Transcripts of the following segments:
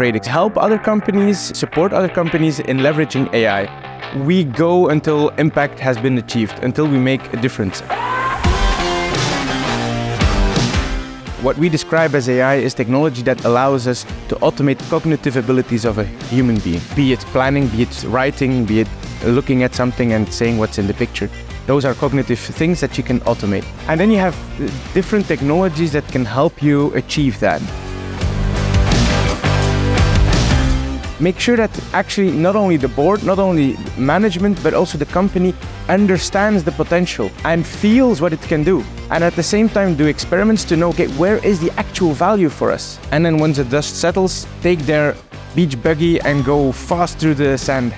Radix. Help other companies, support other companies in leveraging AI. We go until impact has been achieved, until we make a difference. What we describe as AI is technology that allows us to automate cognitive abilities of a human being, be it planning, be it writing, be it looking at something and saying what's in the picture. Those are cognitive things that you can automate. And then you have different technologies that can help you achieve that. Make sure that actually not only the board, not only management, but also the company understands the potential and feels what it can do. And at the same time, do experiments to know, okay, where is the actual value for us? And then once the dust settles, take their beach buggy and go fast through the sand.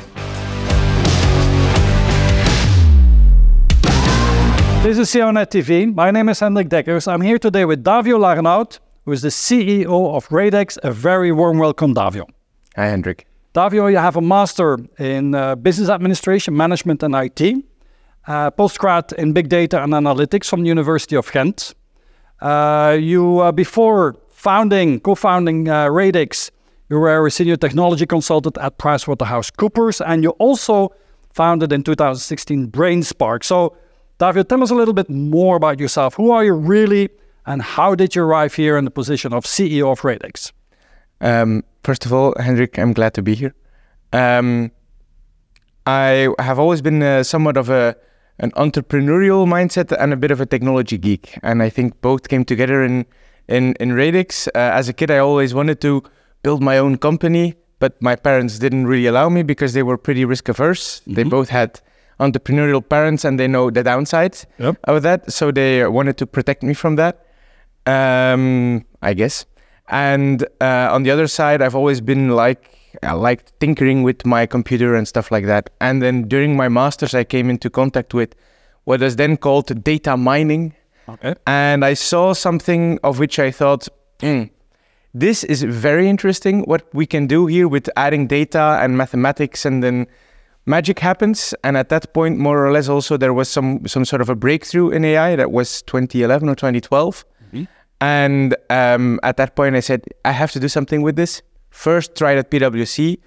This is CIONET TV. My name is Hendrik Deckers. I'm here today with Davio Larnout, who is the CEO of Radix. A very warm welcome, Davio. Hi, Hendrik. Davio, you have a master in uh, business administration, management, and IT, uh, postgrad in big data and analytics from the University of Ghent. Uh, you, uh, before founding, co-founding uh, Radix, you were a senior technology consultant at PricewaterhouseCoopers, and you also founded in 2016 BrainSpark. So, Davio, tell us a little bit more about yourself. Who are you really, and how did you arrive here in the position of CEO of Radix? Um, first of all, Hendrik, I'm glad to be here. Um, I have always been uh, somewhat of a an entrepreneurial mindset and a bit of a technology geek, and I think both came together in in in Radix. Uh, as a kid, I always wanted to build my own company, but my parents didn't really allow me because they were pretty risk averse. Mm-hmm. They both had entrepreneurial parents, and they know the downsides yep. of that, so they wanted to protect me from that. Um, I guess. And uh, on the other side, I've always been like I liked tinkering with my computer and stuff like that. And then during my masters, I came into contact with what is then called data mining. Okay. And I saw something of which I thought, mm, this is very interesting. What we can do here with adding data and mathematics, and then magic happens. And at that point, more or less, also there was some some sort of a breakthrough in AI. That was 2011 or 2012. And um, at that point, I said, I have to do something with this. First, tried at PwC,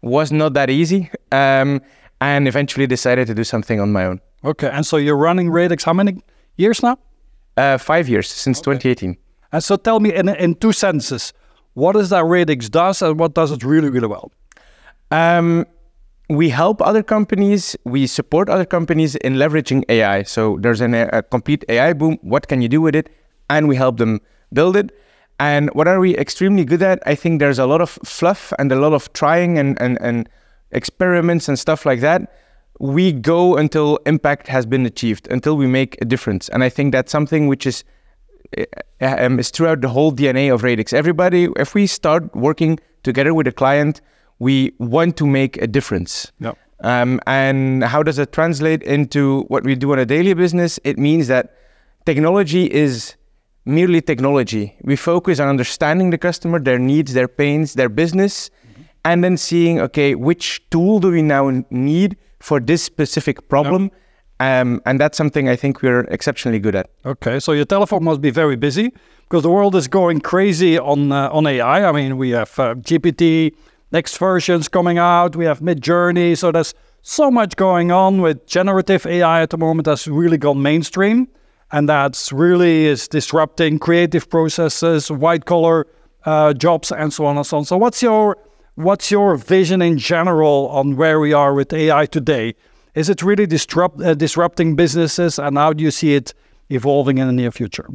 was not that easy, um, and eventually decided to do something on my own. Okay, and so you're running Radix how many years now? Uh, five years, since okay. 2018. And so tell me in, in two sentences, what is that Radix does and what does it really, really well? Um, we help other companies, we support other companies in leveraging AI. So there's an, a complete AI boom. What can you do with it? And we help them build it. And what are we extremely good at? I think there's a lot of fluff and a lot of trying and, and, and experiments and stuff like that. We go until impact has been achieved, until we make a difference. And I think that's something which is eh, um, is throughout the whole DNA of Radix. Everybody, if we start working together with a client, we want to make a difference. Yep. Um, and how does it translate into what we do on a daily business? It means that technology is merely technology. We focus on understanding the customer, their needs, their pains, their business, mm-hmm. and then seeing, okay, which tool do we now need for this specific problem? Yep. Um, and that's something I think we're exceptionally good at. Okay, so your telephone must be very busy because the world is going crazy on uh, on AI. I mean, we have uh, GPT, next versions coming out. We have Midjourney. So there's so much going on with generative AI at the moment that's really gone mainstream and that's really is disrupting creative processes, white collar uh, jobs, and so on and so on. So, what's your what's your vision in general on where we are with AI today? Is it really disrupt uh, disrupting businesses, and how do you see it evolving in the near future?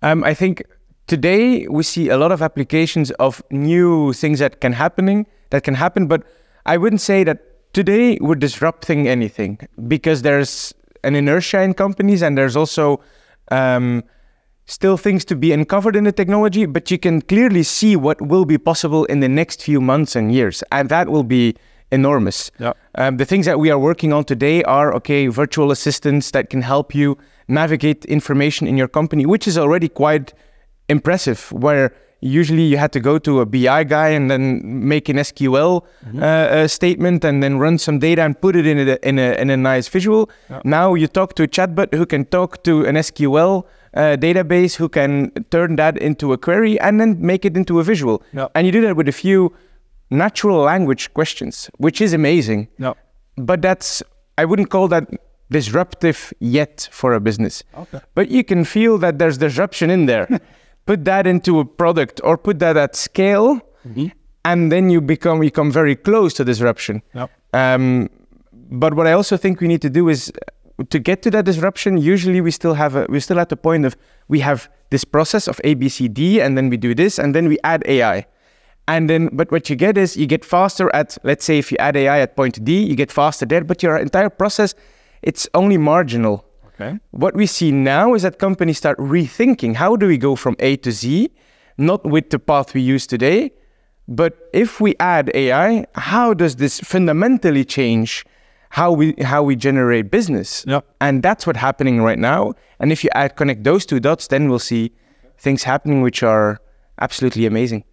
Um, I think today we see a lot of applications of new things that can happening that can happen, but I wouldn't say that today we're disrupting anything because there's an inertia in companies, and there's also um, still things to be uncovered in the technology, but you can clearly see what will be possible in the next few months and years, and that will be enormous. Yeah. Um, the things that we are working on today are okay, virtual assistants that can help you navigate information in your company, which is already quite impressive. Where usually you had to go to a BI guy and then make an SQL mm-hmm. uh, statement and then run some data and put it in a in a, in a nice visual. Yeah. Now you talk to a chatbot who can talk to an SQL uh, database who can turn that into a query and then make it into a visual. Yeah. And you do that with a few natural language questions, which is amazing. Yeah. But that's, I wouldn't call that disruptive yet for a business. Okay. But you can feel that there's disruption in there. put that into a product or put that at scale, and then you become you come very close to disruption. Yep. Um, but what I also think we need to do is uh, to get to that disruption. Usually, we still have a, we're still at the point of we have this process of A, B, C, D, and then we do this, and then we add AI. And then, but what you get is you get faster at, let's say, if you add AI at point D, you get faster there, but your entire process, it's only marginal. Okay. What we see now is that companies start rethinking how do we go from A to Z, not with the path we use today, but if we add AI, how does this fundamentally change how we how we generate business? Yeah. And that's what's happening right now. And if you add connect those two dots, then we'll see things happening which are absolutely amazing.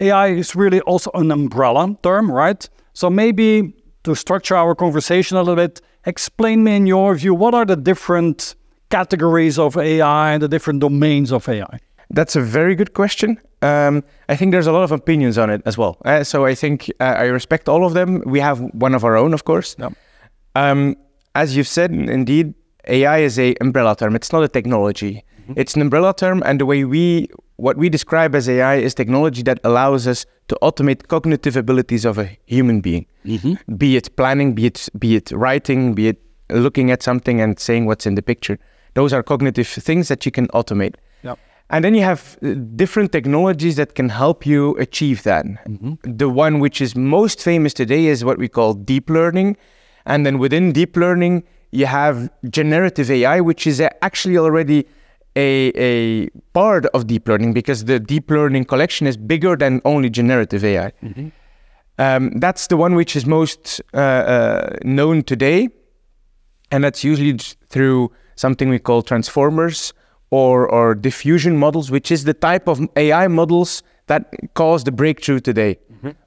AI is really also an umbrella term, right? So maybe to structure our conversation a little bit, explain me in your view what are the different categories of AI and the different domains of AI? That's a very good question. Um, I think there's a lot of opinions on it as well. Uh, so I think uh, I respect all of them. We have one of our own, of course. Um, as you've said, indeed, AI is a umbrella term. It's not a technology. It's an umbrella term, and the way we what we describe as AI is technology that allows us to automate cognitive abilities of a human being. Be it planning, be it be it writing, be it looking at something and saying what's in the picture. Those are cognitive things that you can automate. Yep. And then you have uh, different technologies that can help you achieve that. The one which is most famous today is what we call deep learning. And then within deep learning, you have generative AI, which is uh, actually already a, a part of deep learning because the deep learning collection is bigger than only generative AI. Um, that's the one which is most uh, uh, known today and that's usually through something we call transformers or, or diffusion models, which is the type of AI models that caused the breakthrough today.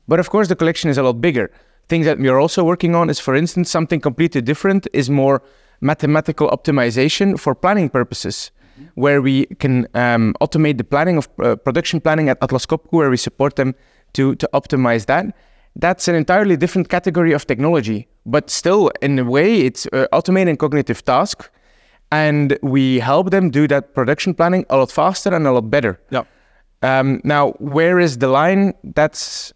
But of course, the collection is a lot bigger. Things that we are also working on is, for instance, something completely different is more mathematical optimization for planning purposes, where we can um, automate the planning of uh, production planning at Atlas Copco, where we support them to, to optimize that that's an entirely different category of technology, but still, in a way, it's uh, automating cognitive task, and we help them do that production planning a lot faster and a lot better. Yeah. Um, now, where is the line? That's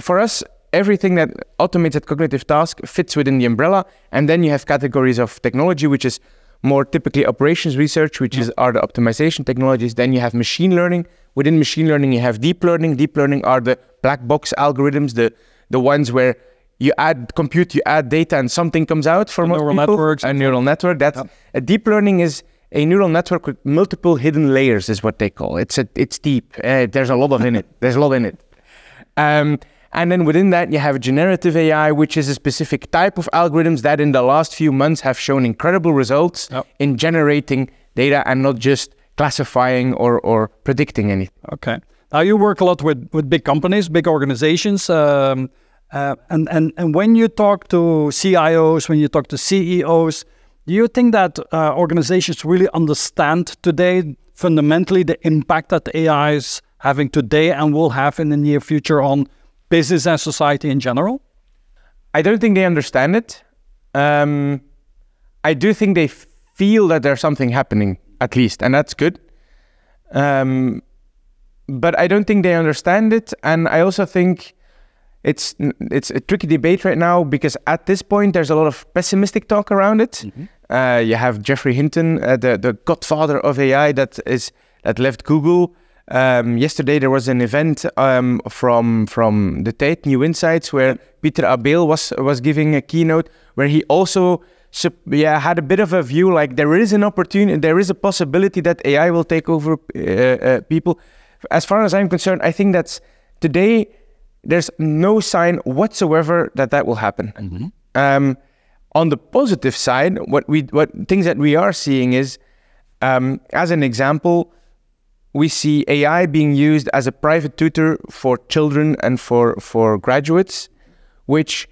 for us. Everything that automates that cognitive task fits within the umbrella, and then you have categories of technology, which is more typically operations research, which is are the optimization technologies. Then you have machine learning. Within machine learning, you have deep learning. Deep learning are the black box algorithms, the the ones where you add compute, you add data, and something comes out most neural people. networks A neural network. That's a deep learning is a neural network with multiple hidden layers, is what they call. It's a, it's deep. Uh, there's a lot of in it. There's a lot in it. Um, and then within that, you have generative AI, which is a specific type of algorithms that in the last few months have shown incredible results Yep. in generating data and not just classifying or, or predicting anything. Okay. Now you work a lot with, with big companies, big organizations, um, uh, and and and when you talk to CIOs, when you talk to CEOs, do you think that uh, organizations really understand today fundamentally the impact that AI is having today and will have in the near future on business and society in general? I don't think they understand it. Um, I do think they feel that there's something happening, at least, and that's good. Um, but I don't think they understand it, and I also think it's it's a tricky debate right now because at this point there's a lot of pessimistic talk around it. Uh, you have Geoffrey Hinton, uh, the the godfather of AI, that is that left Google. Um, yesterday there was an event um, from from the Tate New Insights where Pieter Abbeel was was giving a keynote where he also yeah had a bit of a view like there is an opportunity, there is a possibility that AI will take over uh, uh, people. As far as I'm concerned, I think that's today there's no sign whatsoever that that will happen. Um, on the positive side, what we what things that we are seeing is, um, as an example, we see AI being used as a private tutor for children and for for graduates, which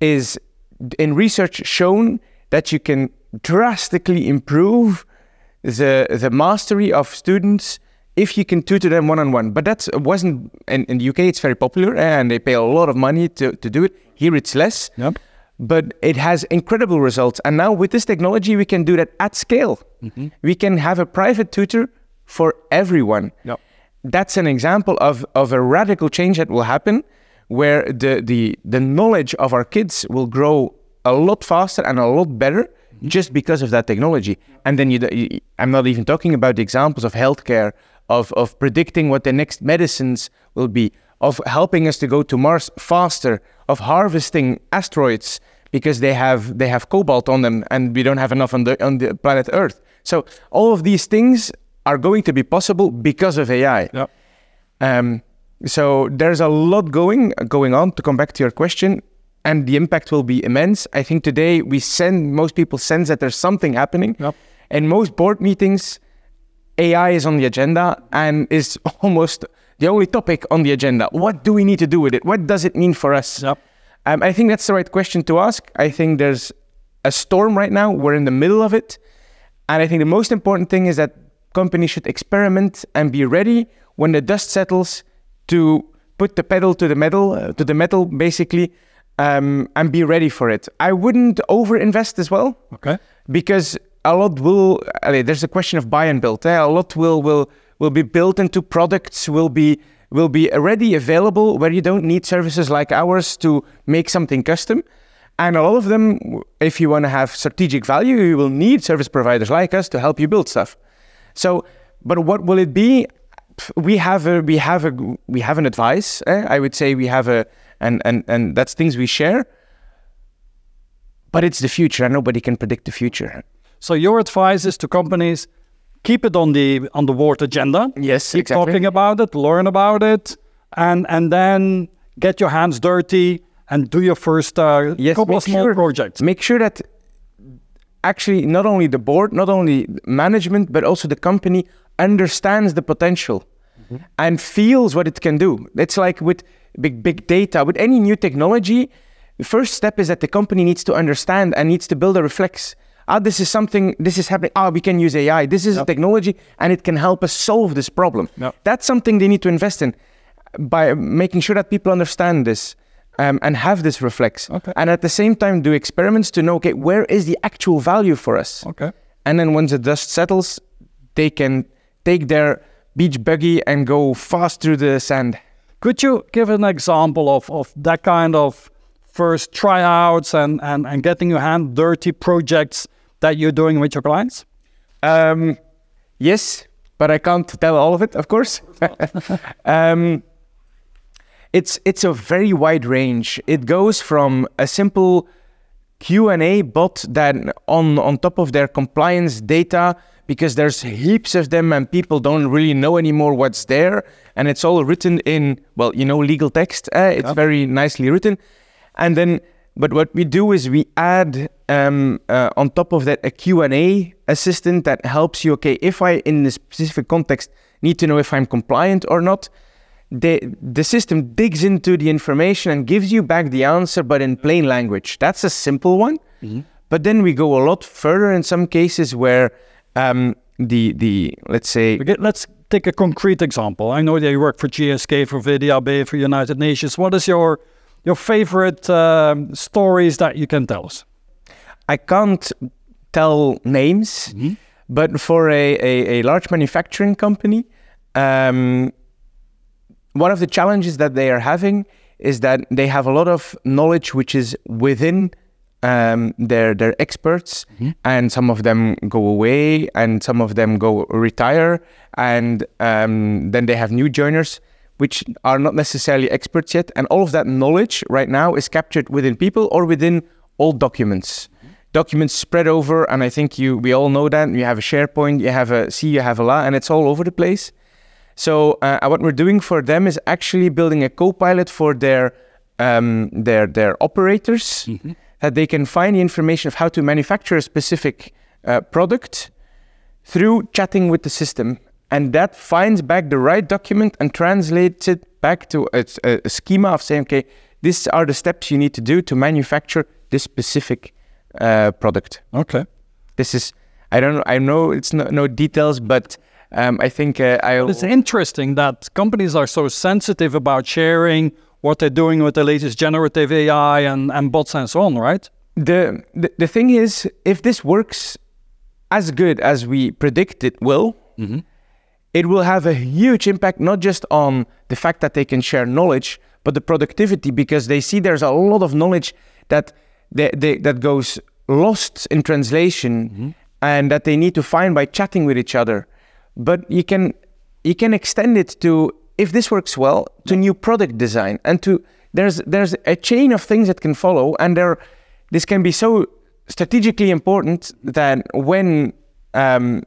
is in research shown that you can drastically improve the the mastery of students if you can tutor them one on one. But that wasn't in, in the UK. It's very popular eh, and they pay a lot of money to, to do it. Here it's less. Yep. But it has incredible results. And now with this technology, we can do that at scale. Mm-hmm. We can have a private tutor for everyone. Yep. That's an example of, of a radical change that will happen where the, the, the knowledge of our kids will grow a lot faster and a lot better mm-hmm. just because of that technology. And then you, you, I'm not even talking about the examples of healthcare, of, of predicting what the next medicines will be, of helping us to go to Mars faster, of harvesting asteroids because they have they have cobalt on them and we don't have enough on the on the planet Earth. So all of these things are going to be possible because of AI. Yep. Um, so there's a lot going going on. To come back to your question, and the impact will be immense. I think today we send most people sense that there's something happening. Yep. In most board meetings, AI is on the agenda and is almost the only topic on the agenda. What do we need to do with it? What does it mean for us? Yep. Um, I think that's the right question to ask. I think there's a storm right now. We're in the middle of it. And I think the most important thing is that companies should experiment and be ready when the dust settles to put the pedal to the metal, uh, to the metal basically, um, and be ready for it. I wouldn't overinvest as well Okay. because a lot will. there's a question of buy and build. eh? A lot will will will be built into products. Will be will be already available where you don't need services like ours to make something custom. And a lot of them, if you want to have strategic value, you will need service providers like us to help you build stuff. So, but what will it be? We have a we have a we have an advice. eh? I would say we have a and and and that's things we share. But it's the future, and nobody can predict the future. So your advice is to companies keep it on the on the board agenda. Yes, keep exactly. talking about it, learn about it, and and then get your hands dirty and do your first uh, Yes, couple of small sure- projects. Make sure that actually not only the board, not only management, but also the company understands the potential and feels what it can do. It's like with big big data, with any new technology, the first step is that the company needs to understand and needs to build a reflex. Ah, this is something, this is happening. Ah, we can use AI. This is a technology and it can help us solve this problem. Yep. That's something they need to invest in by making sure that people understand this um, and have this reflex. Okay. And at the same time, do experiments to know, okay, where is the actual value for us? Okay. And then once the dust settles, they can take their beach buggy and go fast through the sand. Could you give an example of, of that kind of first tryouts and, and, and getting your hand dirty projects that you're doing with your clients? Um, yes, but I can't tell all of it, of course. um, it's it's a very wide range. It goes from a simple Q and A bot that on on top of their compliance data because there's heaps of them and people don't really know anymore what's there and it's all written in well you know legal text. Uh, it's very nicely written, and then but what we do is we add um, uh, on top of that a Q&A assistant that helps you, okay, if I, in this specific context, need to know if I'm compliant or not, the, the system digs into the information and gives you back the answer, but in plain language. That's a simple one. But then we go a lot further in some cases where um, the, the, let's say, Okay, let's take a concrete example. I know that you work for GSK, for VDAB, for United Nations. What is your your favorite um, stories that you can tell us? I can't tell names, but for a, a, a large manufacturing company, um, one of the challenges that they are having is that they have a lot of knowledge which is within um, their their experts, and some of them go away, and some of them go retire, and um, then they have new joiners which are not necessarily experts yet, and all of that knowledge right now is captured within people or within old documents. Documents spread over, and I think you we all know that you have a SharePoint, you have a C, you have a La, and it's all over the place. So uh, what we're doing for them is actually building a co-pilot for their um, their their operators that they can find the information of how to manufacture a specific uh, product through chatting with the system, and that finds back the right document and translates it back to a, a, a schema of saying, okay, these are the steps you need to do to manufacture this specific uh, product. Okay. This is, I don't know. I know it's no, no details, but um, I think uh, I. It's interesting that companies are so sensitive about sharing what they're doing with the latest generative AI and, and bots and so on, right? The, the the thing is, if this works as good as we predict it will, it will have a huge impact not just on the fact that they can share knowledge, but the productivity because they see there's a lot of knowledge that they, they, that goes lost in translation and that they need to find by chatting with each other. But you can you can extend it to if this works well to new product design and to there's there's a chain of things that can follow and there this can be so strategically important that when um,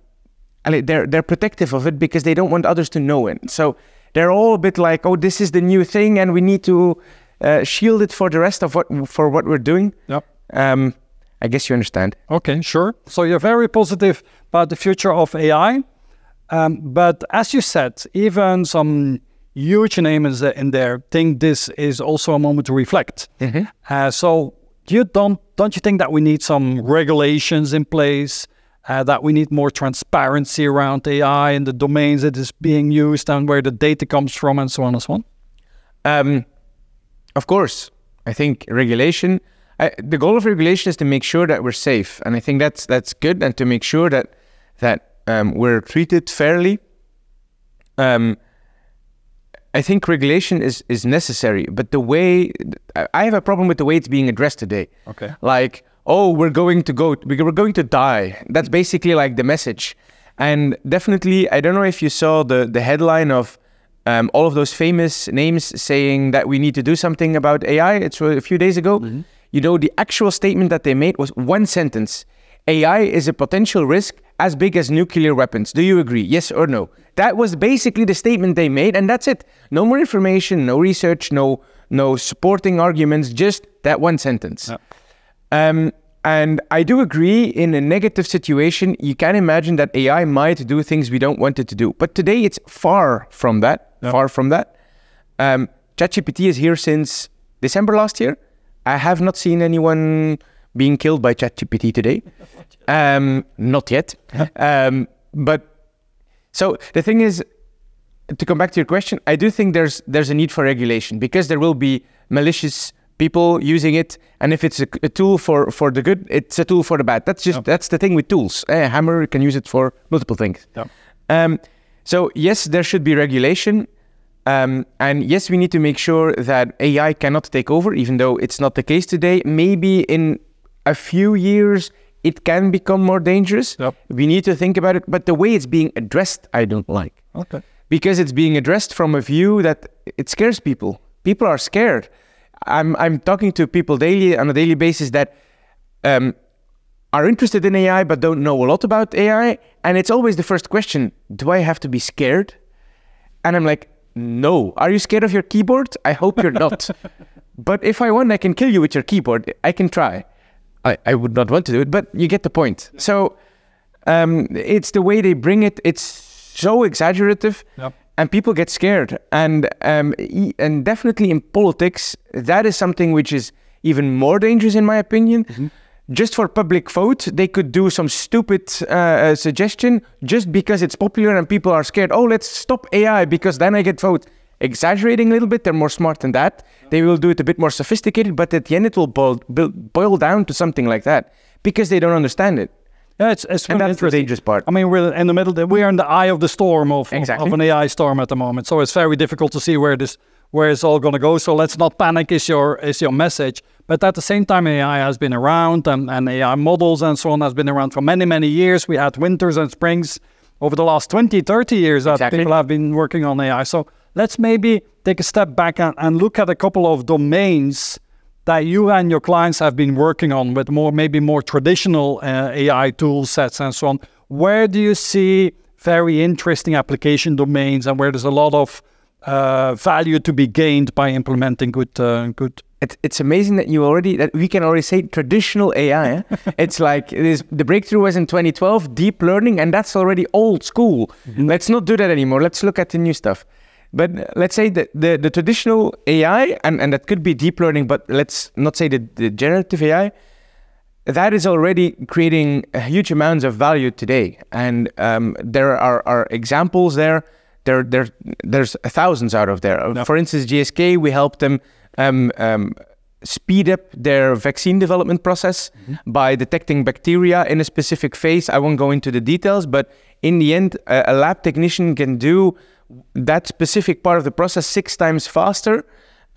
they're they're protective of it because they don't want others to know it. So they're all a bit like, oh, this is the new thing, and we need to uh, shield it for the rest of what for what we're doing. Yep. Um, I guess you understand. Okay, sure. So you're very positive about the future of AI. Um, but as you said, even some huge names in there think this is also a moment to reflect. Uh, so you don't don't you think that we need some regulations in place? Uh, that we need more transparency around AI and the domains that is being used and where the data comes from and so on and so on. Um, of course, I think regulation. I, the goal of regulation is to make sure that we're safe, and I think that's that's good, and to make sure that that um, we're treated fairly. Um, I think regulation is is necessary, but the way I have a problem with the way it's being addressed today. Okay. Like, oh, we're going to go, we're going to die. That's basically like the message. And definitely, I don't know if you saw the the headline of um, all of those famous names saying that we need to do something about AI. It's a few days ago. You know, the actual statement that they made was one sentence: AI is a potential risk as big as nuclear weapons. Do you agree? Yes or no? That was basically the statement they made, and that's it. No more information, no research, no no supporting arguments. Just that one sentence. Um, and I do agree in a negative situation, you can imagine that AI might do things we don't want it to do. But today it's far from that, far from that. Um, ChatGPT is here since December last year. I have not seen anyone being killed by ChatGPT today. Um, not yet. um, but so the thing is, to come back to your question, I do think there's there's a need for regulation because there will be malicious people using it, and if it's a, a tool for for the good, it's a tool for the bad. That's just that's the thing with tools. A hammer you can use it for multiple things. Yeah. Um, so yes, there should be regulation, um, and yes, we need to make sure that AI cannot take over, even though it's not the case today. Maybe in a few years it can become more dangerous. Yep. We need to think about it, but the way it's being addressed, I don't like Okay. because it's being addressed from a view that it scares people. People are scared. I'm I'm talking to people daily on a daily basis that um, are interested in AI but don't know a lot about AI, and it's always the first question: Do I have to be scared? And I'm like, No. Are you scared of your keyboard? I hope you're not. but if I want, I can kill you with your keyboard. I can try. I, I would not want to do it, but you get the point. So um, it's the way they bring it. It's so exaggerative, Yep. and people get scared. And um, e- and definitely in politics, that is something which is even more dangerous, in my opinion. Just for public vote, they could do some stupid uh, uh, suggestion just because it's popular and people are scared. Oh, let's stop AI because then I get vote. Exaggerating a little bit, they're more smart than that. They will do it a bit more sophisticated, but at the end, it will boil, boil, boil down to something like that because they don't understand it. Yeah, it's, it's And that's the dangerous part. I mean, we're in the middle. We're in the eye of the storm of, of- Exactly. of an AI storm at the moment. So it's very difficult to see where this where it's all going to go. So let's not panic. Is your is your message? But at the same time, AI has been around, and, and AI models and so on has been around for many many years. We had winters and springs over the last 20, 30 years that Exactly. people have been working on AI. So let's maybe take a step back and, and look at a couple of domains that you and your clients have been working on with more maybe more traditional uh, AI tool sets and so on. Where do you see very interesting application domains and where there's a lot of uh, value to be gained by implementing good uh, good It's, it's amazing that you already that we can already say traditional AI. eh? it's like it is, the breakthrough was in 2012, deep learning, and that's already old school. Let's not do that anymore. Let's look at the new stuff. But let's say that the, the traditional AI, and, and that could be deep learning, but let's not say the, the generative AI. that is already creating huge amounts of value today. And um, there are, are examples there. There, there, there's thousands out of there. For instance, GSK, we helped them um, um, speed up their vaccine development process mm-hmm. by detecting bacteria in a specific phase. I won't go into the details, but in the end, a, a lab technician can do that specific part of the process six times faster.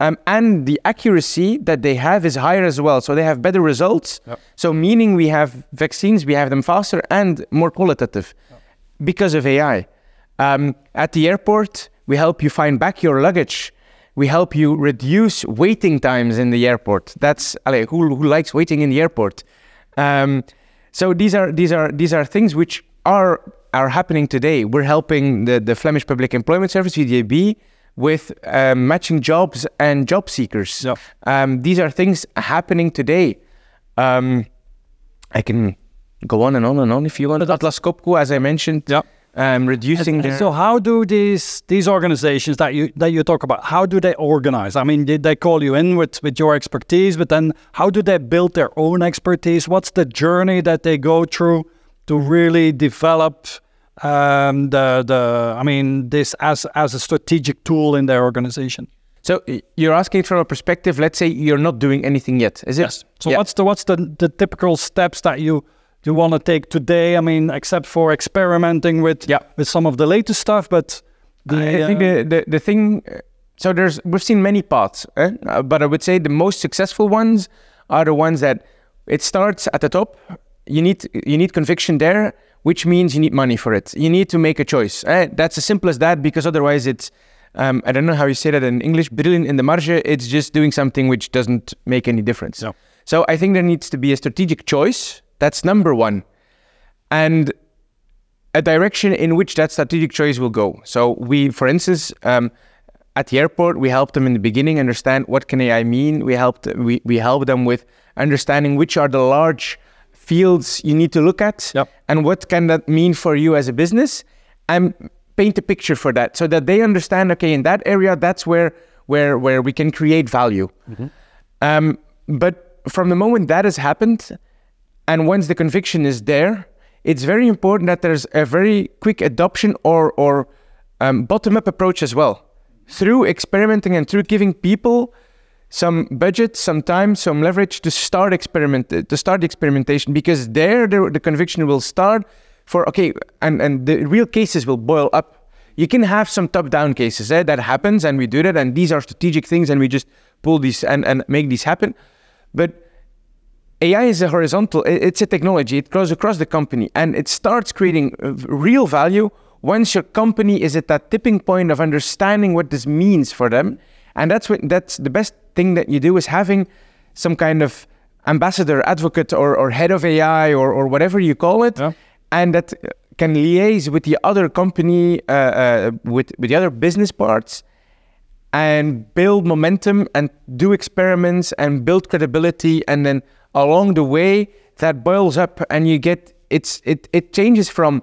Um, and the accuracy that they have is higher as well. So they have better results. Yep. So, meaning we have vaccines, we have them faster and more qualitative yep. because of AI. Um, at the airport, we help you find back your luggage we help you reduce waiting times in the airport. That's allez, who, who likes waiting in the airport. Um, so these are these are these are things which are are happening today. We're helping the, the Flemish Public Employment Service (VDAB) with um, matching jobs and job seekers. Yep. Um, these are things happening today. Um, I can go on and on and on if you want. Atlas Copco, as I mentioned. Yep um, reducing their... So how do these these organizations that you that you talk about, how do they organize? I mean, did they call you in with, with your expertise, but then how do they build their own expertise? What's the journey that they go through to really develop um, the the I mean this as as a strategic tool in their organization? So you're asking from a perspective. Let's say you're not doing anything yet, is it? Yes. So yeah. what's the what's the, the typical steps that you you want to take today? I mean, except for experimenting with yeah. with some of the latest stuff, but the, I think the, the the thing. So there's we've seen many paths, eh? uh, but I would say the most successful ones are the ones that it starts at the top. You need you need conviction there, which means you need money for it. You need to make a choice. Eh? That's as simple as that, because otherwise it's um, I don't know how you say that in English. Brilliant in the marge. It's just doing something which doesn't make any difference. No. So I think there needs to be a strategic choice that's number one. And a direction in which that strategic choice will go. So we, for instance, um, at the airport, we helped them in the beginning understand what can AI mean. We helped we, we help them with understanding which are the large fields you need to look at yep. and what can that mean for you as a business and paint a picture for that so that they understand okay in that area that's where where where we can create value mm-hmm. um, but from the moment that has happened and once the conviction is there, it's very important that there's a very quick adoption or, or um, bottom up approach as well. Through experimenting and through giving people some budget, some time, some leverage to start experiment to start experimentation because there the, the conviction will start for okay and, and the real cases will boil up. You can have some top-down cases eh, that happens and we do that and these are strategic things and we just pull these and, and make these happen. But AI is a horizontal, it's a technology, it goes across the company and it starts creating uh, real value once your company is at that tipping point of understanding what this means for them. And that's what that's the best thing that you do is having some kind of ambassador, advocate, or, or head of AI or, or whatever you call it, yeah. and that can liaise with the other company, uh, uh, with, with the other business parts and build momentum and do experiments and build credibility. And then along the way that boils up and you get it's it it changes from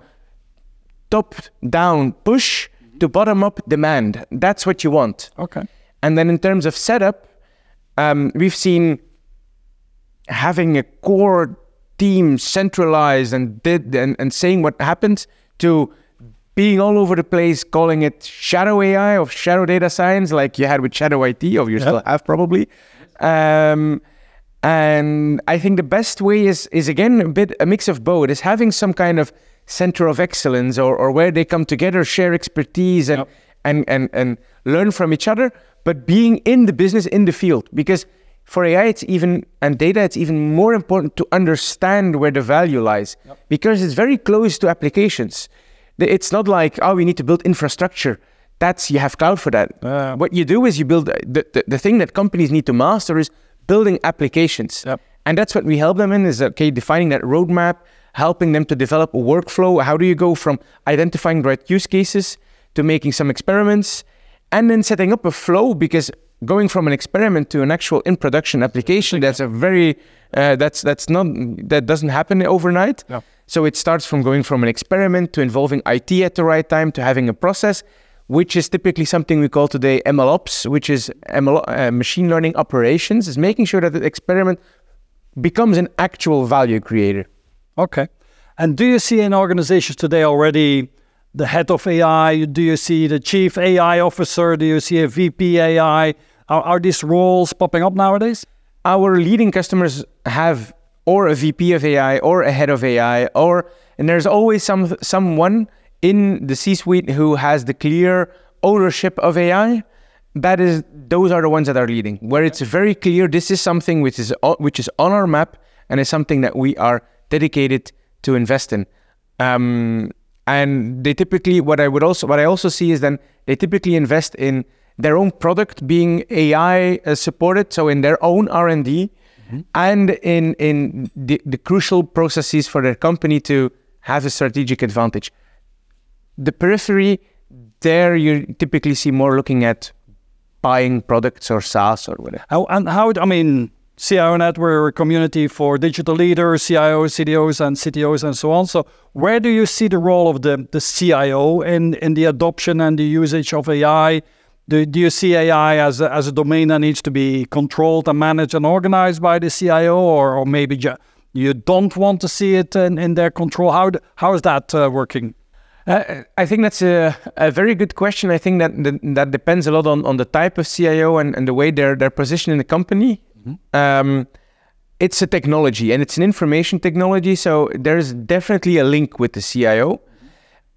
top down push to bottom up demand. That's what you want. Okay and then in terms of setup um, we've seen having a core team centralized and did and, and saying what happens to being all over the place calling it shadow ai or shadow data science like you had with shadow it or you yep. still have probably um, and I think the best way is is again a bit a mix of both. Is having some kind of center of excellence or, or where they come together, share expertise and, yep. and, and and learn from each other, but being in the business, in the field. Because for AI it's even and data, it's even more important to understand where the value lies. Yep. Because it's very close to applications. It's not like, oh, we need to build infrastructure that's you have cloud for that. Uh, what you do is you build the, the, the thing that companies need to master is building applications. Yep. And that's what we help them in is okay, defining that roadmap, helping them to develop a workflow. How do you go from identifying the right use cases to making some experiments and then setting up a flow because going from an experiment to an actual in production application that's a very uh, that's that's not that doesn't happen overnight no. so it starts from going from an experiment to involving IT at the right time to having a process which is typically something we call today MLOps, which is ML, uh, machine learning operations, is making sure that the experiment becomes an actual value creator. Okay. And do you see in organizations today already the head of AI? Do you see the chief AI officer? Do you see a VP AI? Are, are these roles popping up nowadays? Our leading customers have or a VP of AI or a head of AI or and there's always some someone in the C-suite who has the clear ownership of AI. That is those are the ones that are leading where it's very clear this is something which is which is on our map and is something that we are dedicated to invest in. Um, and they typically what I would also what I also see is then they typically invest in their own product being AI uh, supported, so in their own R and D, mm-hmm. and in in the, the crucial processes for their company to have a strategic advantage. The periphery, there you typically see more looking at buying products or SaaS or whatever. How, and how, I mean, CIO Network or a community for digital leaders, CIOs, CDOs, and CTOs, and so on. So, where do you see the role of the, the CIO in, in the adoption and the usage of AI? Do, do you see AI as a, as a domain that needs to be controlled and managed and organized by the CIO, or, or maybe ju- you don't want to see it in, in their control? How, how is that uh, working? Uh, I think that's a, a very good question. I think that that, that depends a lot on, on the type of CIO and, and the way they're they're positioned in the company. Mm-hmm. Um, it's a technology and it's an information technology, so there's definitely a link with the CIO.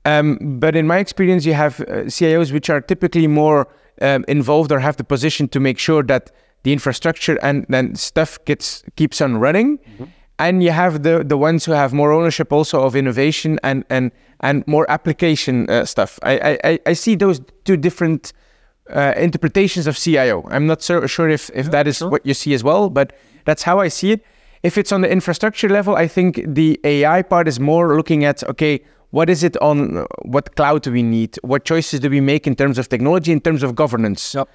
Um, but in my experience, you have uh, CIOs which are typically more um, involved or have the position to make sure that the infrastructure and then stuff gets keeps on running. Mm-hmm. And you have the the ones who have more ownership also of innovation and and and more application uh, stuff. I, I I see those two different uh, interpretations of CIO. I'm not so sure if, if yeah, that is sure. what you see as well, but that's how I see it. If it's on the infrastructure level, I think the AI part is more looking at okay, what is it on what cloud do we need? What choices do we make in terms of technology, in terms of governance? Yep.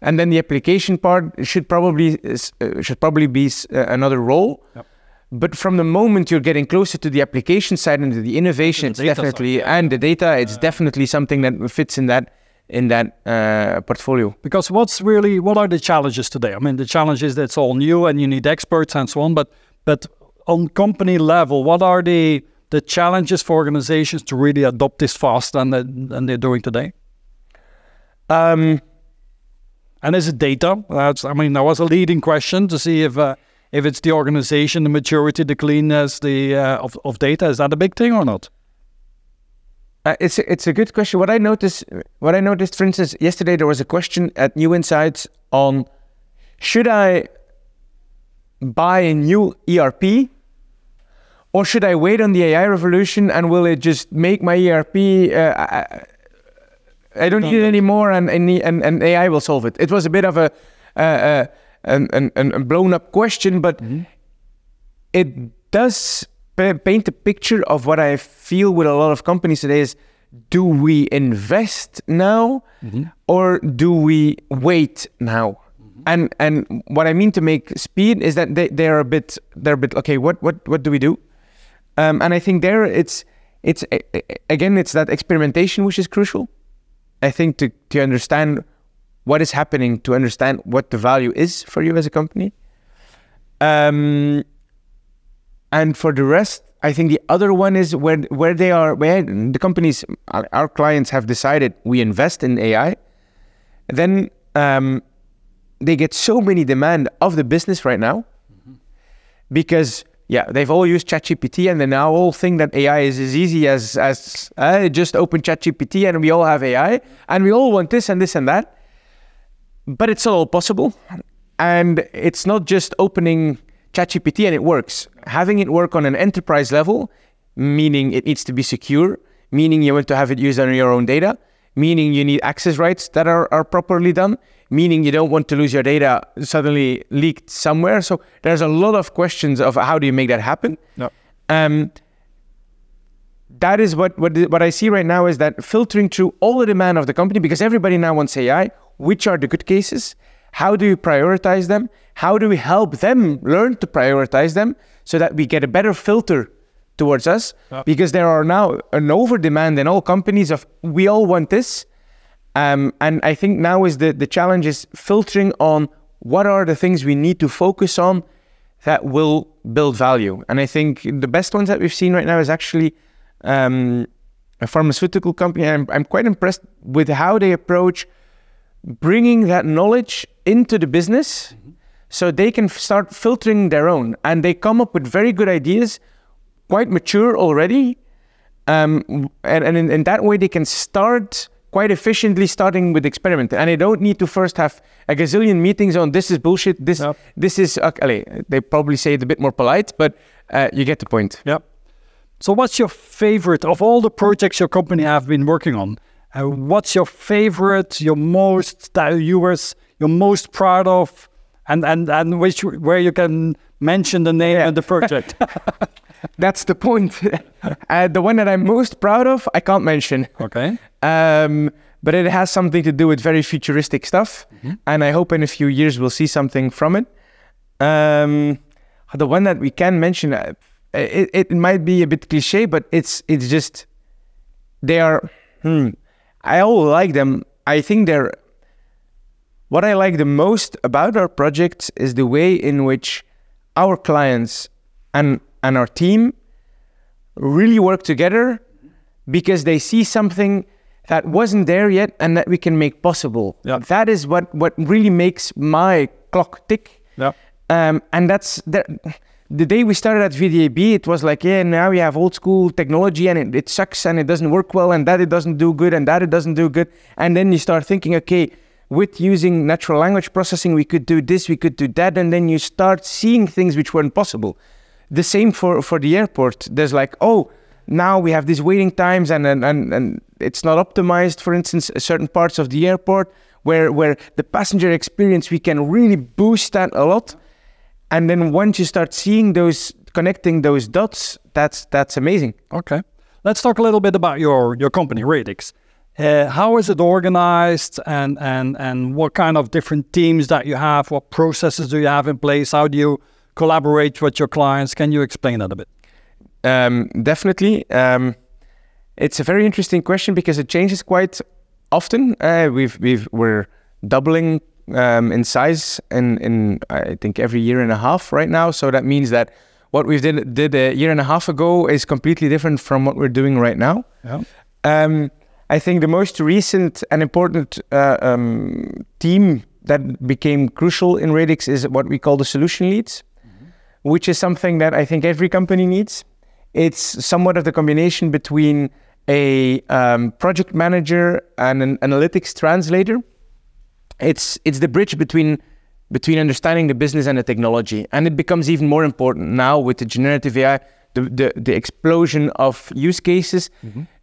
And then the application part should probably uh, should probably be uh, another role. Yep. But from the moment you're getting closer to the application side and the innovation, the it's definitely side, yeah. and the data, it's definitely something that fits in that in that uh, portfolio. Because what's really what are the challenges today? I mean, the challenge is that it's all new and you need experts and so on. But but on company level, what are the the challenges for organizations to really adopt this fast than than they're doing today? Um, and is it data? That's I mean, that was a leading question to see if uh, if it's the organization, the maturity, the cleanness, the uh, of of data. Is that a big thing or not? Uh, it's a, it's a good question. What I noticed, what I noticed, for instance, yesterday there was a question at New Insights on should I buy a new ERP or should I wait on the AI revolution and will it just make my ERP? Uh, I, I, don't need it anymore, and, and and AI will solve it. It was a bit of a uh, uh, an, an, an blown up question, but mm-hmm. it does paint a picture of what I feel with a lot of companies today is do we invest now mm-hmm. or do we wait now? Mm-hmm. And and what I mean to make speed is that they, they're a bit they're a bit okay, what what what do we do? Um, and I think there it's it's again it's that experimentation which is crucial. I think to to understand what is happening, to understand what the value is for you as a company. Um, and for the rest, I think the other one is where where they are where the companies our, our clients have decided we invest in AI, then um, they get so many demand of the business right now. Mm-hmm. because yeah they've all used ChatGPT and they now all think that AI is as easy as as uh, just open ChatGPT and we all have AI and we all want this and this and that, but it's all possible, and it's not just opening ChatGPT and it works. Having it work on an enterprise level, meaning it needs to be secure, meaning you want to have it used on your own data, meaning you need access rights that are, are properly done, meaning you don't want to lose your data suddenly leaked somewhere. So there's a lot of questions of how do you make that happen. No. Um, that is what, what what I see right now is that filtering through all the demand of the company because everybody now wants AI. Which are the good cases? How do you prioritize them? How do we help them learn to prioritize them so that we get a better filter towards us? Because there are now an over demand in all companies of we all want this. Um, and I think now is the, the challenge is filtering on what are the things we need to focus on that will build value. And I think the best ones that we've seen right now is actually um, a pharmaceutical company. I'm, I'm quite impressed with how they approach bringing that knowledge into the business so they can f- start filtering their own and they come up with very good ideas quite mature already um, and, and in, in that way they can start quite efficiently starting with experiment and they don't need to first have a gazillion meetings on this is bullshit this Yep. this is uh, allez, they probably say it a bit more polite but uh, you get the point Yeah. So, what's your favorite of all the projects your company have been working on? Uh, what's your favorite, your most that you were you're most proud of, and and and which where you can mention the name Yeah. of the project? that's the point uh, the one that i'm most proud of i can't mention okay. um, but it has something to do with very futuristic stuff, and I hope in a few years we'll see something from it. Um, the one that we can mention, uh, it, it might be a bit cliche, but it's it's just they are. Hmm, I all like them. I think they're. What I like the most about our projects is the way in which our clients and and our team really work together because they see something that wasn't there yet and that we can make possible. Yeah. That is what what really makes my clock tick. Yeah. Um, and that's the, the day we started at VDAB, it was like, yeah, now we have old school technology and it, it sucks and it doesn't work well and that it doesn't do good and that it doesn't do good. And then you start thinking, okay, with using natural language processing, we could do this, we could do that. And then you start seeing things which weren't possible. The same for, for the airport. There's like, oh, now we have these waiting times and, and, and, and it's not optimized, for instance, certain parts of the airport where, where the passenger experience, we can really boost that a lot. And then once you start seeing those, connecting those dots, that's, that's amazing. Okay. Let's talk a little bit about your your company, Radix. Uh, how is it organized, and and and what kind of different teams that you have? What processes do you have in place? How do you collaborate with your clients? Can you explain that a bit? Um, definitely. Um, it's a very interesting question because it changes quite often. Uh, we've we've we're doubling um, in size in in I think every year and a half right now. So that means that what we did did a year and a half ago is completely different from what we're doing right now. Yeah. Um, I think the most recent and important uh, um, team that became crucial in Radix is what we call the solution leads, which is something that I think every company needs. It's somewhat of the combination between a um, project manager and an analytics translator. It's it's the bridge between between understanding the business and the technology, and it becomes even more important now with the generative AI, the the, the explosion of use cases.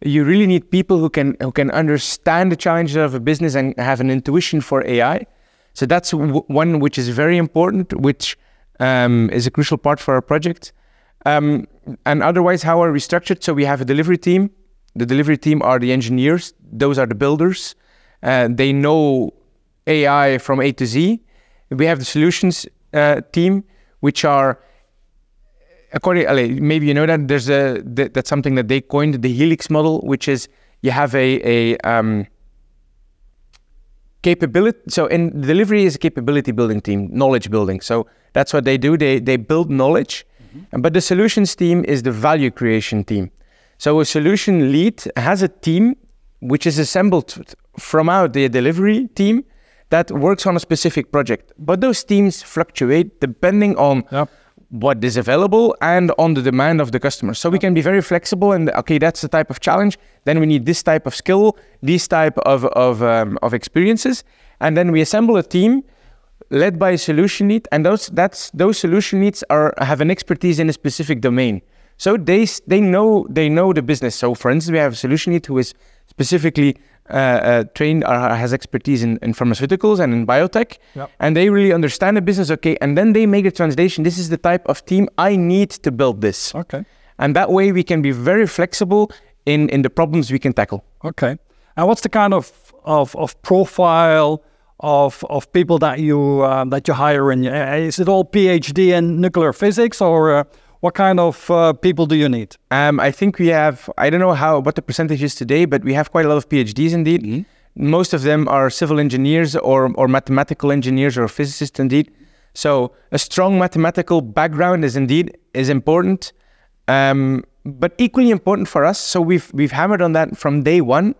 You really need people who can who can understand the challenges of a business and have an intuition for AI. So that's w- one which is very important, which um, is a crucial part for our project. Um, and otherwise, how are we structured? So we have a delivery team. The delivery team are the engineers; those are the builders. Uh, they know AI from A to Z. We have the solutions uh, team, which are according maybe you know that there's a that, that's something that they coined the helix model, which is you have a a um, capability. So in delivery is a capability building team, knowledge building. So that's what they do. They they build knowledge, And but the solutions team is the value creation team. So a solution lead has a team which is assembled from out the delivery team that works on a specific project. But those teams fluctuate depending on Yep. what is available and on the demand of the customer. So we can be very flexible and okay, that's the type of challenge. Then we need this type of skill, these type of of um, of experiences, and then we assemble a team led by a solution lead, and those that's those solution leads are have an expertise in a specific domain. So they they know they know the business. So for instance, we have a solution lead who is specifically uh, uh, trained or has expertise in, in pharmaceuticals and in biotech, Yep. and they really understand the business. Okay, and then they make the translation. This is the type of team I need to build this, Okay. and that way we can be very flexible in in the problems we can tackle. Okay. And what's the kind of of, of profile of of people that you um, that you hire in? Uh, Is it all PhD in nuclear physics, or uh, what kind of uh, people do you need? Um, I think we have, I don't know how what the percentage is today, but we have quite a lot of PhDs indeed. Most of them are civil engineers or, or mathematical engineers or physicists indeed. So a strong mathematical background is indeed is important, um, but equally important for us. So we've we've hammered on that from day one.